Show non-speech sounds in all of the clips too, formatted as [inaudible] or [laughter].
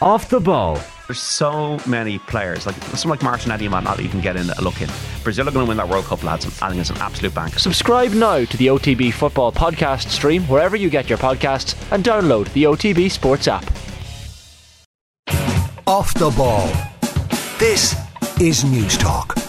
Off the ball. There's so many players, like someone like Martinelli might not even get in a look in. Brazil are going to win that World Cup, lads. I think it's an absolute bank. Subscribe now to the OTB Football Podcast stream wherever you get your podcasts and download the OTB Sports app. Off the ball. This is Newstalk.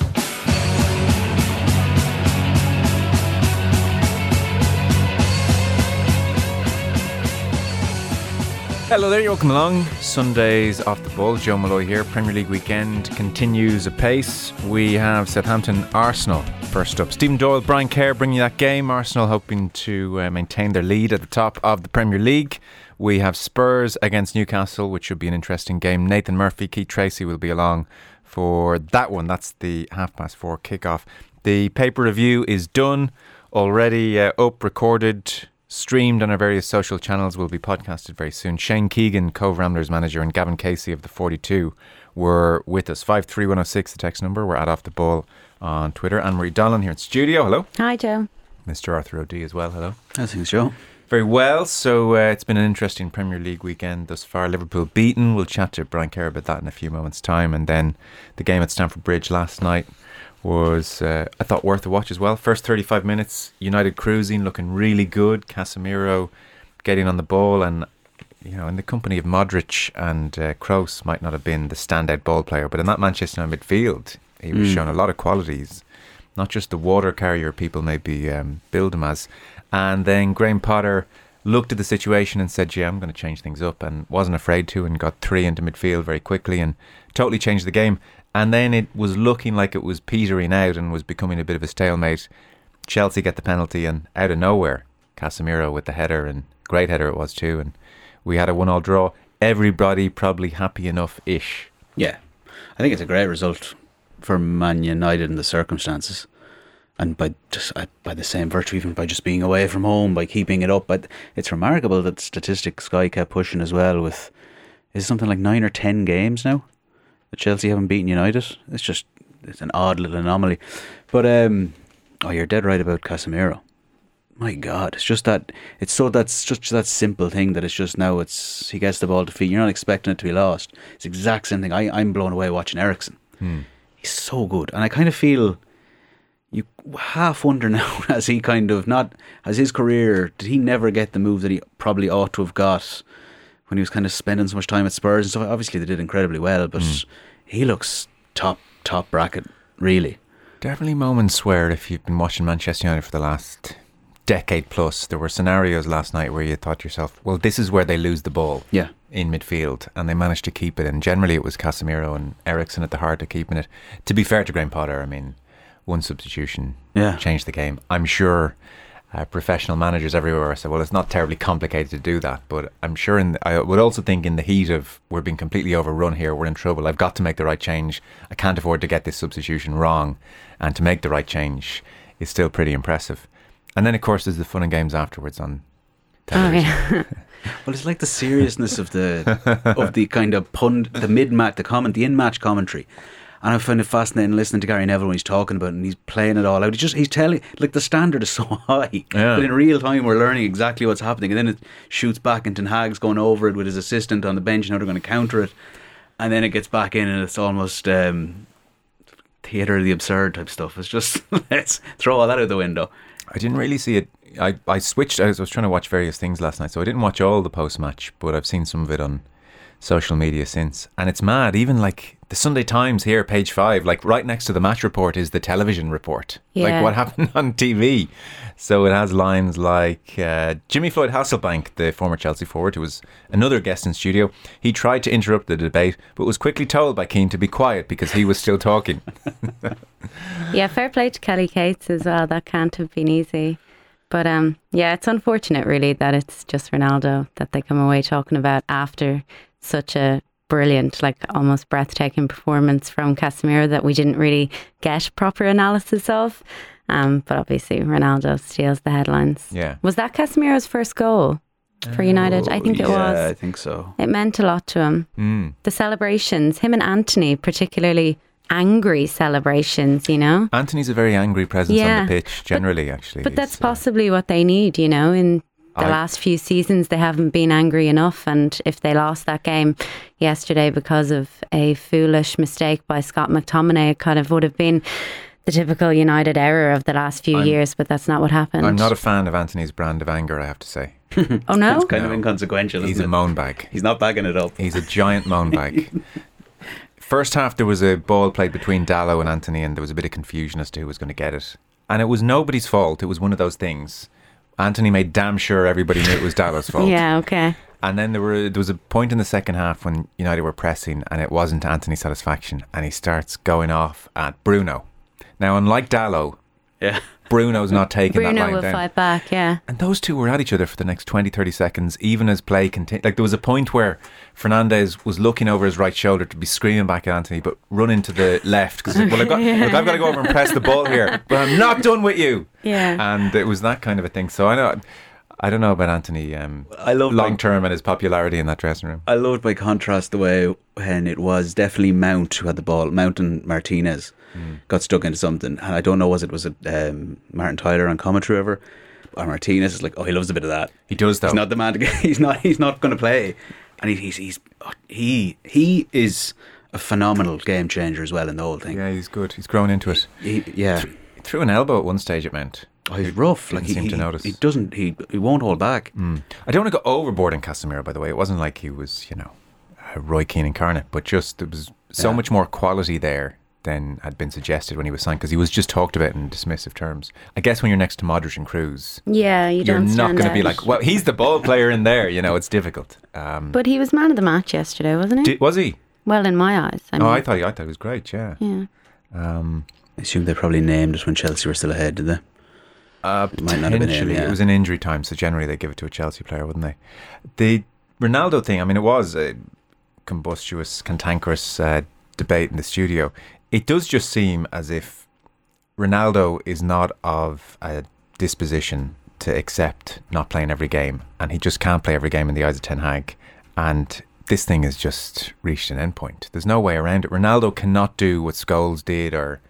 Hello there, you're welcome along. Sundays off the ball. Joe Molloy here. Premier League weekend continues apace. We have Southampton Arsenal first up. Stephen Doyle, Brian Kerr bringing that game. Arsenal hoping to uh, maintain their lead at the top of the Premier League. We have Spurs against Newcastle, which should be an interesting game. Nathan Murphy, Keith Tracy will be along for that one. That's the half past four kickoff. The paper review is done, already uh, up, recorded streamed on our various social channels, will be podcasted very soon. Shane Keegan, Cobh Ramblers manager, and Gavin Casey of the 42 were with us. 53106, the text number. We're at Off the Ball on Twitter. Ann-Marie Donelan here in studio. Hello. Hi, Joe. Mr. Arthur O'Dea as well. Hello. How's things, Joe? Very well. So uh, it's been an interesting Premier League weekend thus far. Liverpool beaten. We'll chat to Brian Kerr about that in a few moments' time. And then the game at Stamford Bridge last night was uh, I thought worth a watch as well. First 35 minutes, United cruising, looking really good. Casemiro getting on the ball, and you know, in the company of Modric and uh, Kroos, might not have been the standout ball player, but in that Manchester United midfield, he was Mm. showing a lot of qualities. Not just the water carrier people maybe um, build him as. And then Graham Potter looked at the situation and said, "Yeah, I'm going to change things up," and wasn't afraid to, and got three into midfield very quickly, and totally changed the game. And then it was looking like it was petering out and was becoming a bit of a stalemate. Chelsea get the penalty, and out of nowhere, Casemiro with the header, and great header it was too. And we had a one-all draw. Everybody probably happy enough ish. Yeah, I think it's a great result for Man United in the circumstances, and by just uh, by the same virtue, even by just being away from home, by keeping it up. But it's remarkable that Statistics Sky kept pushing as well. With is something like nine or ten games now that Chelsea haven't beaten United. It's just it's an odd little anomaly. But um, oh, you're dead right about Casemiro. My God, it's just that it's so that's just that simple thing that it's just now it's he gets the ball to feet. You're not expecting it to be lost. It's the exact same thing. I I'm blown away watching Eriksen. Hmm. He's so good, and I kind of feel you half wonder [laughs] now as he kind of not as his career did he never get the move that he probably ought to have got when he was kind of spending so much time at Spurs and stuff. Obviously, they did incredibly well, but Hmm. he looks top top bracket really. Definitely moments where, if you've been watching Manchester United for the last decade plus, there were scenarios last night where you thought to yourself, well, this is where they lose the ball Yeah. in midfield, and they managed to keep it. And generally, it was Casemiro and Eriksen at the heart of keeping it. To be fair to Graham Potter, I mean, one substitution Yeah. changed the game. I'm sure uh, professional managers everywhere I said, well, it's not terribly complicated to do that. But I'm sure, in the, I would also think in the heat of we're being completely overrun here, we're in trouble. I've got to make the right change. I can't afford to get this substitution wrong, and to make the right change is still pretty impressive. And then, of course, there's the fun and games afterwards on Oh, yeah. [laughs] Well, it's like the seriousness of the of the kind of pund, the mid match, the comment, the in match commentary. And I find it fascinating listening to Gary Neville when he's talking about it and he's playing it all out. He just he's telling like the standard is so [laughs] high, Yeah. but in real time we're learning exactly what's happening, and then it shoots back, and Ten Hag's going over it with his assistant on the bench, and how they're going to counter it, and then it gets back in, and it's almost um, theater of the absurd type stuff. It's just [laughs] let's throw all that out the window. I didn't really see it. I, I switched. I was, I was trying to watch various things last night, so I didn't watch all the post match, but I've seen some of it on social media since. And it's mad. Even like the Sunday Times here, page five, like right next to the match report is the television report. Like what [laughs] happened on TV. So it has lines like uh, Jimmy Floyd Hasselbaink, the former Chelsea forward, who was another guest in studio. He tried to interrupt the debate, but was quickly told by Keane to be quiet because he was still talking. [laughs] yeah, fair play to Kelly Cates as well. That can't have been easy. But um, yeah, it's unfortunate really that it's just Ronaldo that they come away talking about after such a brilliant, like almost breathtaking performance from Casemiro that we didn't really get proper analysis of. Um, but obviously Ronaldo steals the headlines. Yeah. Was that Casemiro's first goal for United? I think it was. yeah, I think so. It meant a lot to him. Mm. The celebrations, him and Antony, particularly angry celebrations, you know? Antony's a very angry presence on the pitch, generally, actually. But that's He's, uh, possibly what they need, you know, in the I- last few seasons they haven't been angry enough, and if they lost that game yesterday because of a foolish mistake by Scott McTominay, it kind of would have been the typical United error of the last few I'm- years. But that's not what happened. I'm not a fan of Antony's brand of anger, I have to say. [laughs] oh no, It's kind of inconsequential. He's isn't a it? moan bag. He's not bagging it up. He's a giant moan bag. [laughs] First half, there was a ball played between Dalot and Antony, and there was a bit of confusion as to who was going to get it. And it was nobody's fault. It was one of those things. Antony made damn sure everybody knew it was Dalot's [laughs] fault. yeah, okay, And then there were there was a point in the second half when United were pressing, and it wasn't to Antony's satisfaction, and he starts going off at Bruno. Now, unlike Dalot, Yeah. Bruno's not taking that Bruno line will down. fight back. Yeah, And those two were at each other for the next 20, 30 seconds, even as play continued. Like, there was a point where Fernandes was looking over his right shoulder to be screaming back at Antony, but running to the left because, well, I've got, look, I've got to go over and press the ball here, but I'm not done with you. yeah. And it was that kind of a thing. So I know, I don't know about Antony um, I love long term and his popularity in that dressing room. I loved by contrast the way when it was definitely Mount who had the ball, Mount and Martinez got stuck into something, and I don't know was it was it um, Martin Tyler on commentary whatever, or Martinez is like, oh, he loves a bit of that. He does, though. He's not the man to get. [laughs] He's not. He's not going to play, and he, he's he's he he is a phenomenal game changer as well in the whole thing. yeah, he's good. He's grown into it. He, yeah. He threw an elbow at one stage at Mount. Oh, he's rough. Like he, seem to notice. he doesn't. He he won't hold back. I don't want to go overboard in Casemiro, by the way. It wasn't like he was, you know, Roy Keane incarnate, but just there was so Yeah. much more quality there than had been suggested when he was signed because he was just talked about in dismissive terms. I guess when you're next to Modric and Kroos, yeah, you you're don't not going to be like, well, he's the ball player in there. You know, it's difficult. Um, But he was man of the match yesterday, wasn't he? di- was he? well, in my eyes. I mean, Oh, I thought, I thought he was great. Yeah. yeah. Um, I assume they probably named it when Chelsea were still ahead, did they? Uh, might not have been him, yeah. It was an injury time, so generally they give it to a Chelsea player, wouldn't they? The Ronaldo thing, I mean, it was a combustious, cantankerous uh, debate in the studio. It does just seem as if Ronaldo is not of a disposition to accept not playing every game, and he just can't play every game in the eyes of Ten Hag. And this thing has just reached an endpoint. There's no way around it. Ronaldo cannot do what Scholes did or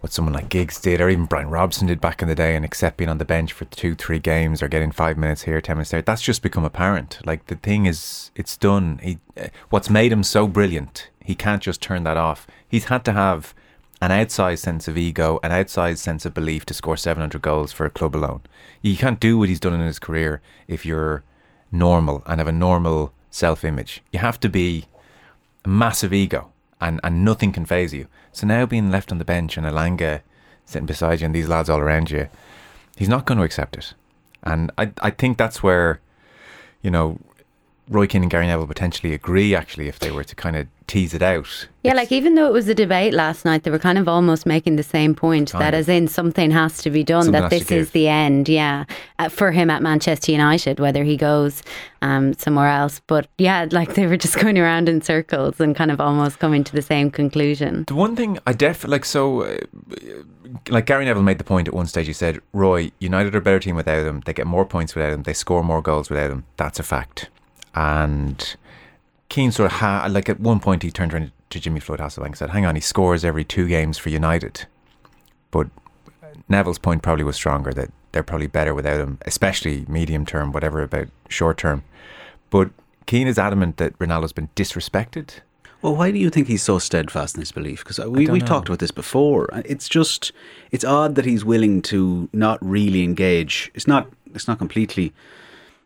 what someone like Giggs did, or even Brian Robson did back in the day, and accept being on the bench for two, three games, or getting five minutes here, ten minutes there. That's just become apparent. Like the thing is, it's done. He, uh, what's made him so brilliant, he can't just turn that off. He's had to have an outsized sense of ego, an outsized sense of belief to score 700 goals for a club alone. You can't do what he's done in his career if you're normal and have a normal self-image. You have to be a massive ego and, and nothing can phase you. So now being left on the bench and Elanga sitting beside you and these lads all around you, he's not going to accept it. And I, I think that's where, you know, Roy Keane and Gary Neville potentially agree actually if they were to kind of tease it out. Yeah, It's- like even though it was a debate last night, they were kind of almost making the same point that, as in, something has to be done, Something that this is the end, yeah, uh, for him at Manchester United, whether he goes um, somewhere else. But yeah, like they were just [laughs] going around in circles and kind of almost coming to the same conclusion. The one thing I def like so, uh, like Gary Neville made the point at one stage. He said, "Roy, United are a better team without him. They get more points without him. They score more goals without him. That's a fact." And Keane sort of ha- like at one point he turned around to Jimmy Floyd Hasselbaink and said, "Hang on, he scores every two games for United." But Neville's point probably was stronger that they're probably better without him, especially medium term, whatever about short term. But Keane is adamant that Ronaldo's been disrespected. Well, why do you think he's so steadfast in his belief? Because uh, we, we've know. talked about this before. Uh, it's just, it's odd that he's willing to not really engage. It's not, it's not completely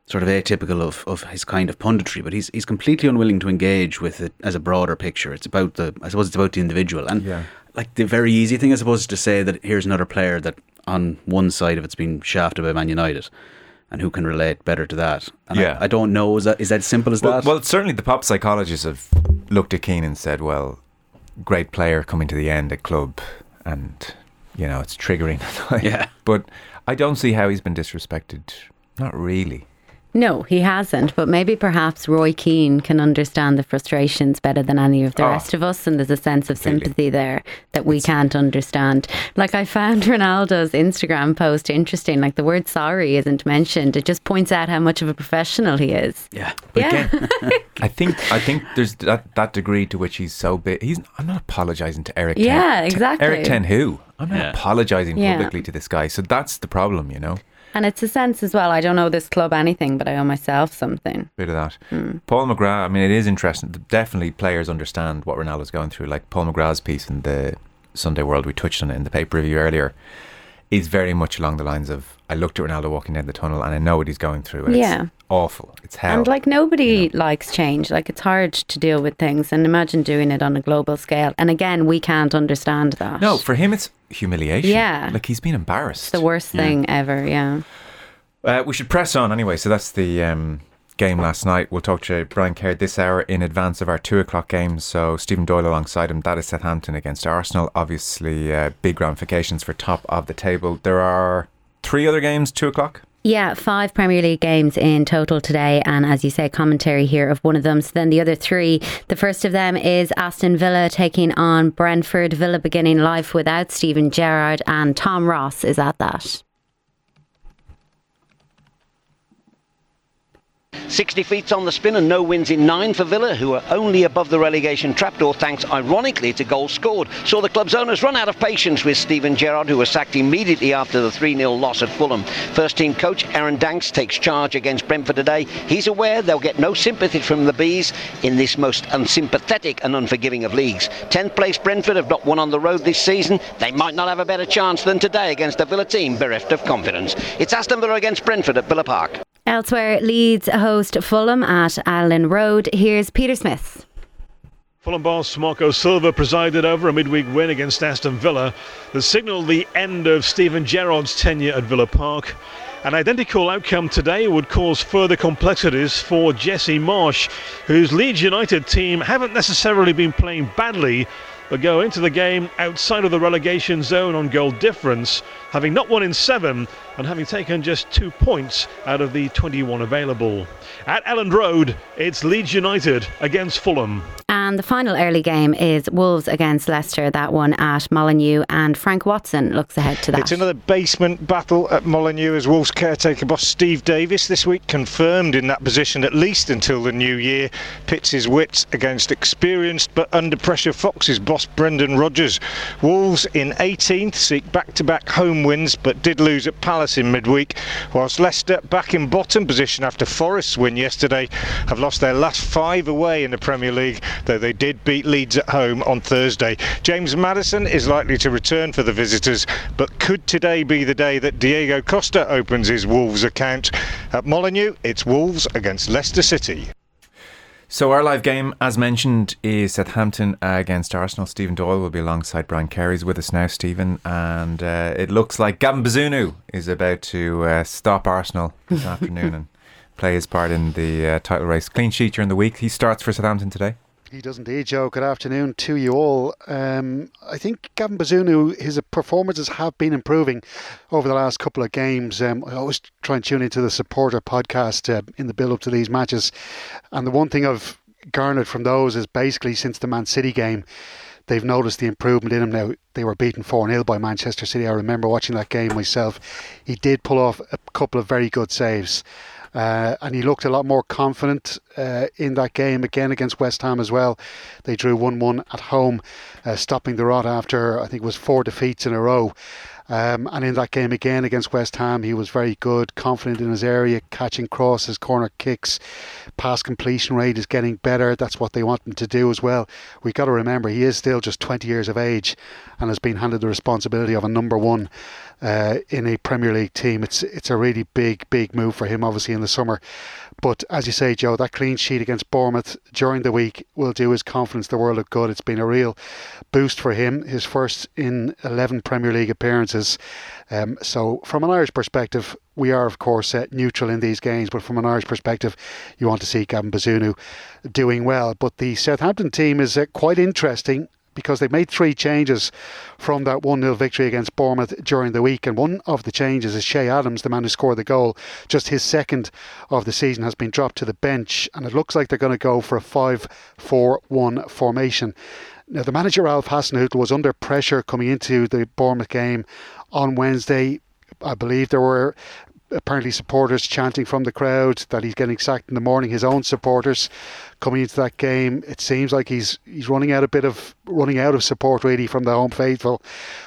sort of atypical of, of his kind of punditry, but he's he's completely unwilling to engage with it as a broader picture. It's about the, I suppose it's about the individual. And Yeah. like the very easy thing, I suppose, is to say that here's another player that on one side of it's been shafted by Man United. And who can relate better to that? And I- Yeah. I, don't know. Is that is that as simple as Well, that? well, certainly the pop psychologists have looked at Keane and said, well, great player coming to the end at club and, you know, it's triggering. [laughs] Yeah. But I don't see how he's been disrespected. Not really. No, he hasn't. But maybe perhaps Roy Keane can understand the frustrations better than any of the Oh, rest of us. And there's a sense of completely. sympathy there that we can't understand. Like I found [laughs] Ronaldo's Instagram post interesting. Like the word sorry isn't mentioned. It just points out how much of a professional he is. yeah. yeah. [laughs] I think I think there's that, that degree to which he's so big. He's I'm not apologizing to Eric. Yeah, Ten, exactly. Eric Ten who? I'm not Yeah. apologizing Yeah. publicly to this guy. So that's the problem, you know. And it's a sense as well. I don't owe this club anything, but I owe myself something. Bit of that. Hmm. Paul McGrath. I mean, it is interesting. Definitely, players understand what Ronaldo's going through. Like Paul McGrath's piece in the Sunday World, we touched on it in the paper review earlier. Is very much along the lines of I looked at Ronaldo walking down the tunnel and I know what he's going through. And Yeah. It's awful. It's hell. And like nobody likes change. Like it's hard to deal with things. And imagine doing it on a global scale. And again, we can't understand that. no, for him, it's humiliation. Yeah. Like he's been embarrassed. the worst thing ever. Yeah. Uh, we should press on anyway. So that's the um, game last night. We'll talk to Brian Kerr this hour in advance of our two o'clock game. So Stephen Doyle alongside him. That is Southampton against Arsenal. Obviously, uh, big ramifications for top of the table. There are three other games, two o'clock. Yeah, five Premier League games in total today, and as you say, commentary here of one of them. So then the other three, the first of them is Aston Villa taking on Brentford. Villa beginning life without Steven Gerrard, and Tom Ross is at that. 60 feet on the spin and no wins in nine for Villa, who are only above the relegation trapdoor thanks, ironically, to goals scored. Saw the club's owners run out of patience with Steven Gerrard, who was sacked immediately after the 3 0 loss at Fulham. First team coach Aaron Danks takes charge against Brentford today. He's aware they'll get no sympathy from the Bees in this most unsympathetic and unforgiving of leagues. 10th place Brentford have not won on the road this season. They might not have a better chance than today against a Villa team bereft of confidence. It's Aston Villa against Brentford at Villa Park. Elsewhere, Leeds host Fulham at Elland Road. Here's Peter Smith. Fulham boss Marco Silva presided over a midweek win against Aston Villa that signalled the end of Steven Gerrard's tenure at Villa Park. An identical outcome today would cause further complexities for Jesse Marsch, whose Leeds United team haven't necessarily been playing badly, but go into the game outside of the relegation zone on goal difference, having not won in seven and having taken just two points out of the 21 available. At Elland Road, it's Leeds United against Fulham. And the final early game is Wolves against Leicester, that one at Molineux, and Frank Watson looks ahead to that. It's another basement battle at Molineux as Wolves caretaker boss Steve Davis this week confirmed in that position at least until the new year. Pits his wits against experienced but under pressure Foxes boss Brendan Rodgers. Wolves in 18th seek back to back home wins but did lose at Palace in midweek, whilst Leicester back in bottom position after Forest's win yesterday have lost their last five away in the Premier League, though they did beat Leeds at home on Thursday. James Maddison is likely to return for the visitors, but could today be the day that Diego Costa opens his Wolves account? At Molineux, it's Wolves against Leicester City. So our live game, as mentioned, is Southampton against Arsenal. Stephen Doyle will be alongside Brian Carey's with us now, Stephen, and uh, it looks like Gavin Bazunu is about to uh, stop Arsenal this [laughs] afternoon and play his part in the uh, title race. Clean sheet during the week. He starts for Southampton today. He does indeed, Joe. Good afternoon to you all. Um, I think Gavin Bazunu, his performances have been improving over the last couple of games. Um, I always try and tune into the supporter podcast uh, in the build up to these matches. And the one thing I've garnered from those is basically since the Man City game, they've noticed the improvement in him now. They were beaten 4 0 by Manchester City. I remember watching that game myself. He did pull off a couple of very good saves. Uh, and he looked a lot more confident uh, in that game again against West Ham as well. They drew 1 1 at home, uh, stopping the rot after I think it was four defeats in a row. Um, and in that game again against West Ham, he was very good, confident in his area, catching crosses, corner kicks, pass completion rate is getting better. That's what they want him to do as well. We've got to remember he is still just 20 years of age and has been handed the responsibility of a number one uh, in a Premier League team. It's it's a really big, big move for him, obviously, in the summer. But as you say, Joe, that clean sheet against Bournemouth during the week will do his confidence the world of good. It's been a real boost for him, his first in 11 Premier League appearances. Um, so, from an Irish perspective, we are, of course, uh, neutral in these games, but from an Irish perspective, you want to see Gavin Bazunu doing well. But the Southampton team is uh, quite interesting because they made three changes from that 1 0 victory against Bournemouth during the week. And one of the changes is Che Adams, the man who scored the goal. Just his second of the season has been dropped to the bench, and it looks like they're going to go for a 5 4 1 formation. Now, the manager, Ralph Hasenhüttl, was under pressure coming into the Bournemouth game on Wednesday. I believe there were apparently supporters chanting from the crowd that he's getting sacked in the morning, his own supporters coming into that game. It seems like he's he's running out a bit of running out of support really from the home faithful.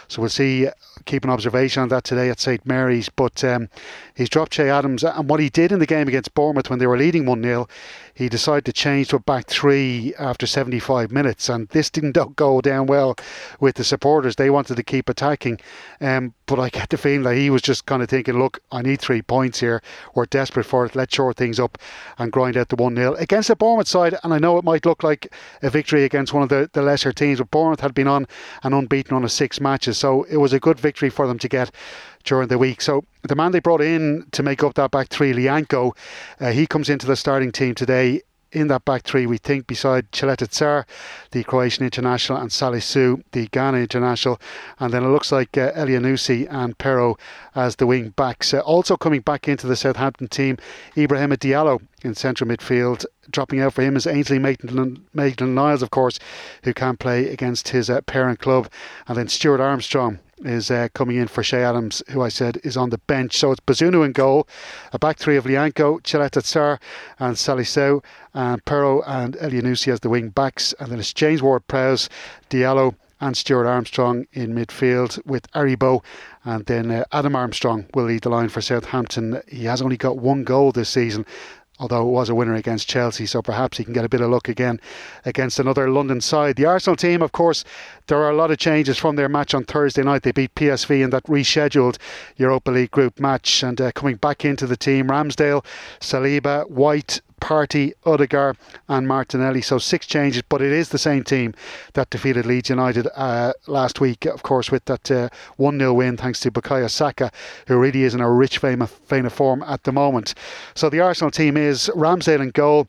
So we'll see. Keep an observation on that today at St Mary's. But um, he's dropped Che Adams, and what he did in the game against Bournemouth when they were leading one 0 he decided to change to a back three after 75 minutes, and this didn't [laughs] go down well with the supporters. They wanted to keep attacking, um, but I get the feeling that he was just kind of thinking, "Look, I need three points here. We're desperate for it. Let's shore things up and grind out the one 0 against the Bournemouth side." And I know it might look like a victory against one of the, the lesser teams, but Bournemouth had been on and unbeaten on a six matches, so it was a good victory for them to get during the week. So the man they brought in to make up that back three, Lyanco, uh, he comes into the starting team today. In that back three, we think beside Caleta-Car, the Croatian international, and Salisu, the Ghana international, and then it looks like uh, Elyounoussi and Perraud as the wing backs. Uh, also coming back into the Southampton team, Ibrahim Diallo in central midfield. Dropping out for him is Ainsley Maitland Niles, of course, who can play against his uh, parent club, and then Stuart Armstrong is uh, coming in for Che Adams, who I said is on the bench. So it's Bazunu in goal, a back three of Lyanco, Caleta-Car, and Salisu, and Perraud and Elyounoussi as the wing backs. And then it's James Ward Prowse, Diallo, and Stuart Armstrong in midfield with Aribo. And then uh, Adam Armstrong will lead the line for Southampton. He has only got one goal this season, although it was a winner against Chelsea, so perhaps he can get a bit of luck again against another London side. The Arsenal team, of course, there are a lot of changes from their match on Thursday night. They beat PSV in that rescheduled Europa League group match, and uh, coming back into the team, Ramsdale, Saliba, White, Partey, Odegaard, and Martinelli. So six changes, but it is the same team that defeated Leeds United uh, last week, of course, with that uh, 1 uh, 0 win thanks to Bukayo Saka, who really is in a rich vein of, vein of form at the moment. So the Arsenal team is Ramsdale in goal.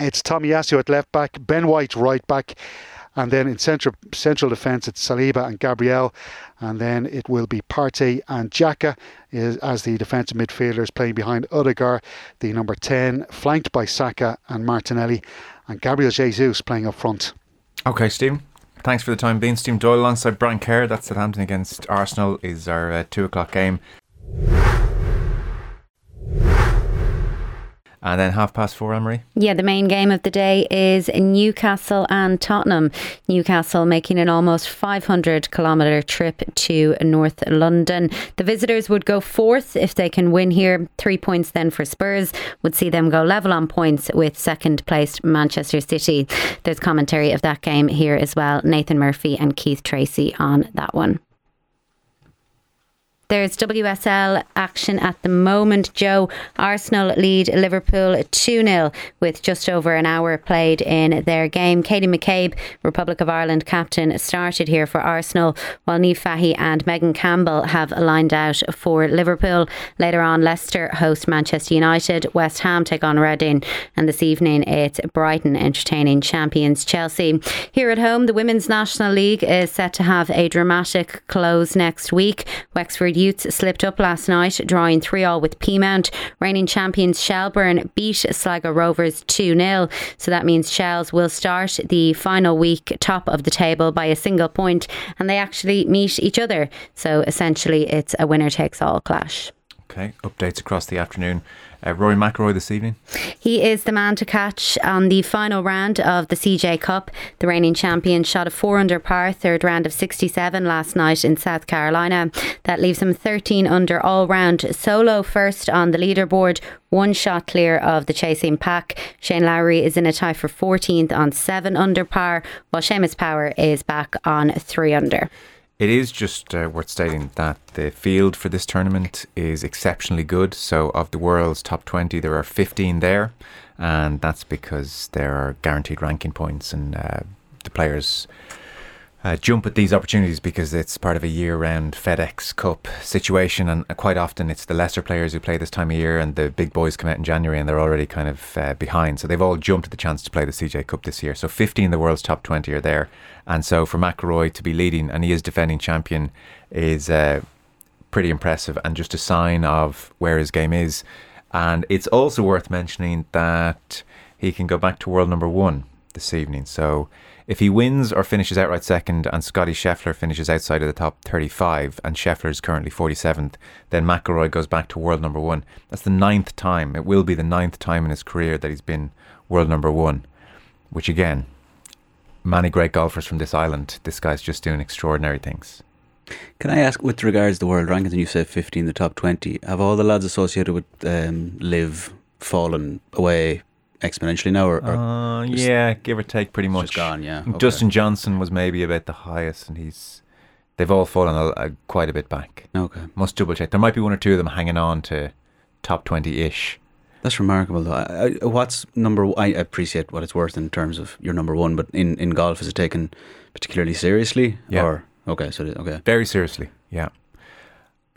It's Tommy Tomiyasu at left back, Ben White right back, and then in central central defence, it's Saliba and Gabriel. And then it will be Partey and Xhaka as the defensive midfielders playing behind Odegaard, the number 10, flanked by Saka and Martinelli, and Gabriel Jesus playing up front. Okay, Stephen. Thanks for the time being. Stephen Doyle alongside Brian Kerr. That's Southampton against Arsenal is our uh, 2 o'clock game. And then half past four, Emery. Yeah, the main game of the day is Newcastle and Tottenham. Newcastle making an almost 500 kilometre trip to North London. The visitors would go fourth if they can win here. Three points then for Spurs would see them go level on points with second placed Manchester City. There's commentary of that game here as well. Nathan Murphy and Keith Tracy on that one. There's WSL action at the moment. Joe, Arsenal lead Liverpool 2 0 with just over an hour played in their game. Katie McCabe, Republic of Ireland captain, started here for Arsenal, while Niamh Fahey and Megan Campbell have lined out for Liverpool. Later on, Leicester host Manchester United, West Ham take on Reading, and this evening it's Brighton entertaining champions Chelsea. Here at home, the Women's National League is set to have a dramatic close next week. Wexford Youths slipped up last night, drawing 3 all with Peamount. Reigning champions Shelbourne beat Sligo Rovers 2 0. So that means Shells will start the final week top of the table by a single point and they actually meet each other. So essentially, it's a winner takes all clash. Okay, updates across the afternoon. Uh, Rory McIlroy this evening. He is the man to catch on the final round of the CJ Cup. The reigning champion shot a four under par, third round of 67 last night in South Carolina. That leaves him 13 under all round. Solo first on the leaderboard, one shot clear of the chasing pack. Shane Lowry is in a tie for 14th on seven under par, while Seamus Power is back on three under. It is just uh, worth stating that the field for this tournament is exceptionally good. So, of the world's top 20, there are 15 there, and that's because there are guaranteed ranking points, and uh, the players uh, jump at these opportunities because it's part of a year-round FedEx Cup situation, and quite often it's the lesser players who play this time of year, and the big boys come out in January and they're already kind of uh, behind. So they've all jumped at the chance to play the CJ Cup this year. So 15 of the world's top 20 are there, and so for McIlroy to be leading, and he is defending champion, is uh, pretty impressive, and just a sign of where his game is. And it's also worth mentioning that he can go back to world number one this evening. So if he wins or finishes outright second and Scotty Scheffler finishes outside of the top 35 and Scheffler is currently 47th, then McIlroy goes back to world number one. That's the ninth time. It will be the ninth time in his career that he's been world number one. which again, many great golfers from this island. This guy's just doing extraordinary things. Can I ask, with regards to the world rankings, and you said 50 in the top 20, have all the lads associated with um, LIV fallen away exponentially now? Or, or Uh, yeah, give or take, pretty much. just gone, yeah. okay. Dustin Johnson was maybe about the highest, and he's they've all fallen a, a, quite a bit back. Okay. Must double check. There might be one or two of them hanging on to top twenty ish. That's remarkable, though. I, I, what's number? I appreciate what it's worth in terms of your number one, but in, in golf, is it taken particularly seriously? Yeah. Or okay, so okay, Very seriously, yeah.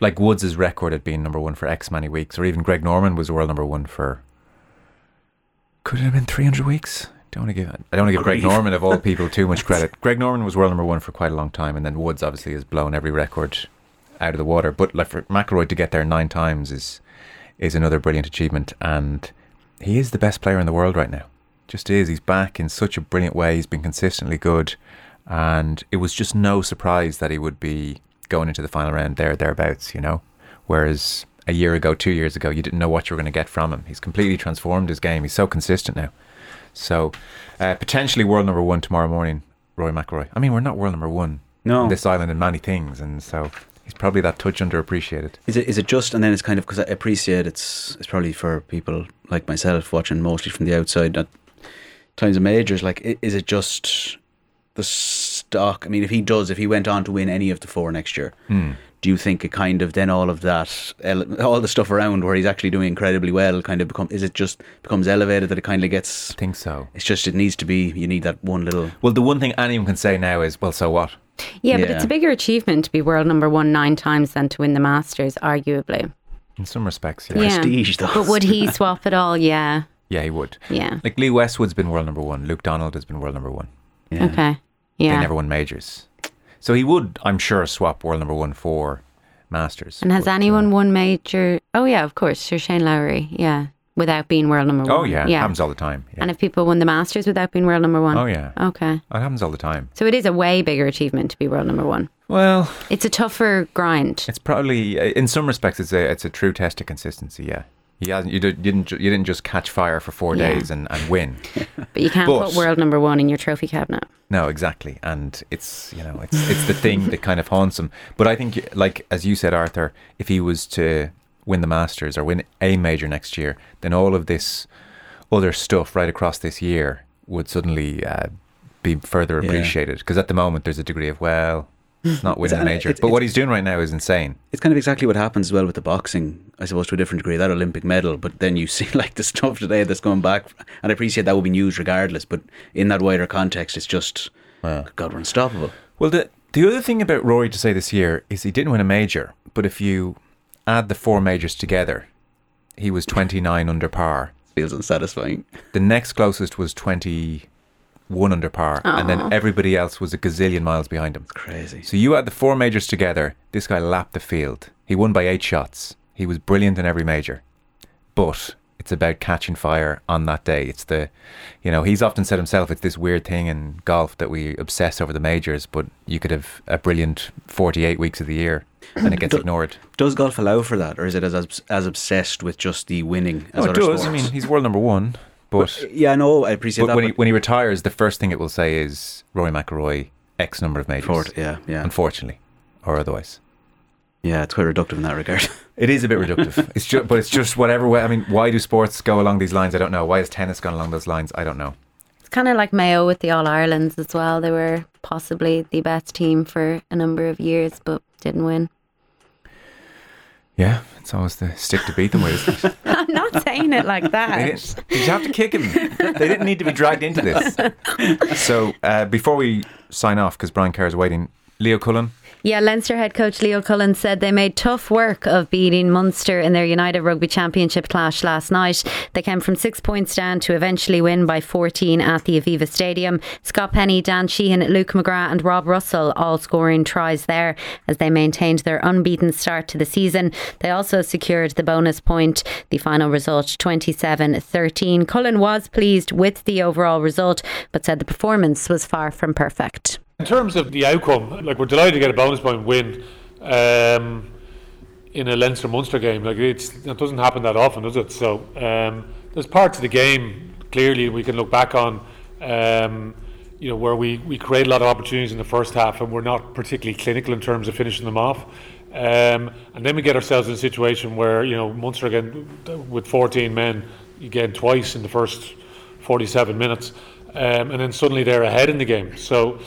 Like Woods' record at being number one for X many weeks, or even Greg Norman was world number one for. Could it have been three hundred weeks? Don't want to give. I don't want to give Greg Norman of all people too much credit. [laughs] Greg Norman was world number one for quite a long time, and then Woods obviously has blown every record out of the water. But like for McIlroy to get there nine times is is another brilliant achievement, and he is the best player in the world right now. Just is. He's back in such a brilliant way. He's been consistently good, and it was just no surprise that he would be going into the final round there thereabouts. You know, whereas a year ago, two years ago, you didn't know what you were going to get from him. He's completely transformed his game. He's so consistent now. So uh, potentially world number one tomorrow morning, Rory McIlroy. I mean, we're not world number one no. on this island in many things, and so he's probably that touch underappreciated. Is it is it just and then it's kind of because I appreciate it's it's probably for people like myself watching mostly from the outside at times of majors like is it just the stock I mean if he does if he went on to win any of the four next year Hmm. Do you think it kind of then all of that all the stuff around where he's actually doing incredibly well kind of become is it just becomes elevated that it kind of gets I think so. it's just it needs to be you need that one little Well, the one thing anyone can say now is, well, so what? Yeah, but it's a bigger achievement to be world number one nine times than to win the Masters, arguably. In some respects, yeah. Yeah. prestige though But would he [laughs] swap it all? Yeah. Yeah, he would. Yeah. Like Lee Westwood's been world number one. Luke Donald has been world number one. yeah. Okay. Yeah. They never won majors. So he would, I'm sure, swap world number one for Masters. And has But, uh, anyone won major? Oh yeah, of course, Sir Shane Lowry. Yeah, without being world number one. Oh, yeah. yeah. Happens all the time. Yeah. And if people won the Masters without being world number one. oh, yeah. Okay. It happens all the time. So it is a way bigger achievement to be world number one. Well, It's a tougher grind. it's probably, uh, in some respects, it's a, it's a true test of consistency, yeah. He hasn't, you, did, didn't, you didn't just catch fire for four Yeah. days and, and win. [laughs] But you can't But- put world number one in your trophy cabinet. No, exactly, and it's you know it's it's the thing that kind of haunts him. But I think, like as you said, Arthur, if he was to win the Masters or win a major next year, then all of this other stuff right across this year would suddenly uh, be further appreciated. Because at the moment, there's a degree of well, it's not winning uh, a major. it's- but what he's doing right now is insane. it's kind of exactly what happens as well with the boxing, I suppose, to a different degree. That Olympic medal, but then you [laughs] see like the stuff today that's going back, and I appreciate that will be news regardless. But in that wider context, it's just God, we're unstoppable. Well, the the other thing about Rory to say this year is he didn't win a major, but if you add the four majors together, he was 29 under par. Feels unsatisfying. The next closest was 21 under par, and then everybody else was a gazillion miles behind him. Crazy. So you had the four majors together, this guy lapped the field. He won by eight shots. He was brilliant in every major. But it's about catching fire on that day. It's the, you know, he's often said himself, it's this weird thing in golf that we obsess over the majors, but you could have a brilliant 48 weeks of the year and it gets Do- ignored. Does golf allow for that, or is it as as, as obsessed with just the winning as Oh, it other does. sports? I mean, he's world number one, but. yeah, I know. I appreciate But that. when he when he retires, the first thing it will say is Rory McIlroy X number of majors. Ford, yeah, yeah, Unfortunately, or otherwise, yeah, it's quite reductive in that regard. [laughs] it is a bit reductive. it's just, but it's just whatever way. I mean, why do sports go along these lines? I don't know. Why has tennis gone along those lines? I don't know. It's kind of like Mayo with the All Irelands as well. They were possibly the best team for a number of years, but didn't win. Yeah, it's always the stick to beat them with. [laughs] I'm not saying it like that. did you have to kick him? They didn't need to be dragged into this. [laughs] So uh, before we sign off, because Brian Kerr is waiting, Leo Cullen. Yeah, Leinster head coach Leo Cullen said they made tough work of beating Munster in their United Rugby Championship clash last night. They came from six points down to eventually win by 14 at the Aviva Stadium. Scott Penny, Dan Sheehan, Luke McGrath, and Rob Russell all scoring tries there as they maintained their unbeaten start to the season. They also secured the bonus point. The final result 27 13. Cullen was pleased with the overall result, but said the performance was far from perfect. In terms of the outcome, like we're delighted to get a bonus point win um, in a Leinster Munster game. Like it doesn't happen that often, does it? So um, there's parts of the game clearly we can look back on Um, you know, where we, we create a lot of opportunities in the first half and we're not particularly clinical in terms of finishing them off. Um, and then we get ourselves in a situation where, you know, Munster again, with 14 men, again, twice in the first 47 minutes, um, and then suddenly they're ahead in the game. So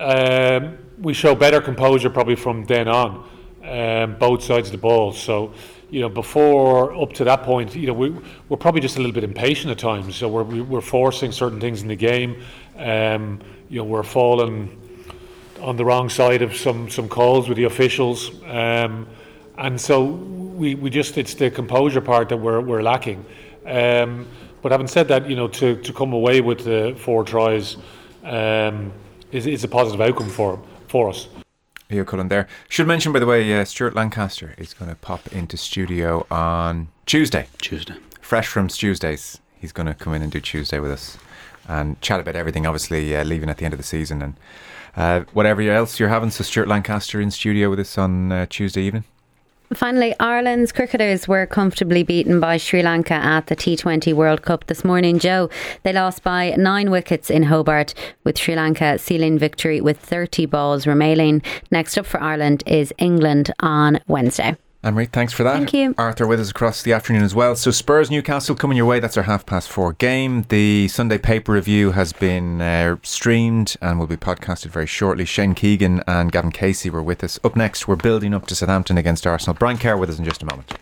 um, we show better composure probably from then on, um, both sides of the ball. So, you know, before up to that point, you know, we, we're probably just a little bit impatient at times. So we're, we're forcing certain things in the game. Um, you know, we're falling on the wrong side of some some calls with the officials, um, and so we, we just it's the composure part that we're we're lacking. Um, but having said that, you know, to, to come away with the four tries um, is is a positive outcome for for us. Leo Cullen there. Should mention, by the way, uh, Stuart Lancaster is going to pop into studio on Tuesday. Tuesday. Fresh from Tuesdays. He's going to come in and do Tuesday with us and chat about everything, obviously, uh, leaving at the end of the season and uh, whatever else you're having. So, Stuart Lancaster in studio with us on uh, Tuesday evening. Finally, Ireland's cricketers were comfortably beaten by Sri Lanka at the T20 World Cup this morning. Joe, they lost by nine wickets in Hobart, with Sri Lanka sealing victory with 30 balls remaining. Next up for Ireland is England on Wednesday. Ann-Marie, thanks for that. Thank you. Arthur with us across the afternoon as well. So Spurs Newcastle coming your way. That's our half past four game. The Sunday paper review has been uh, streamed and will be podcasted very shortly. Shane Keegan and Gavin Casey were with us. Up next, we're building up to Southampton against Arsenal. Brian Kerr with us in just a moment.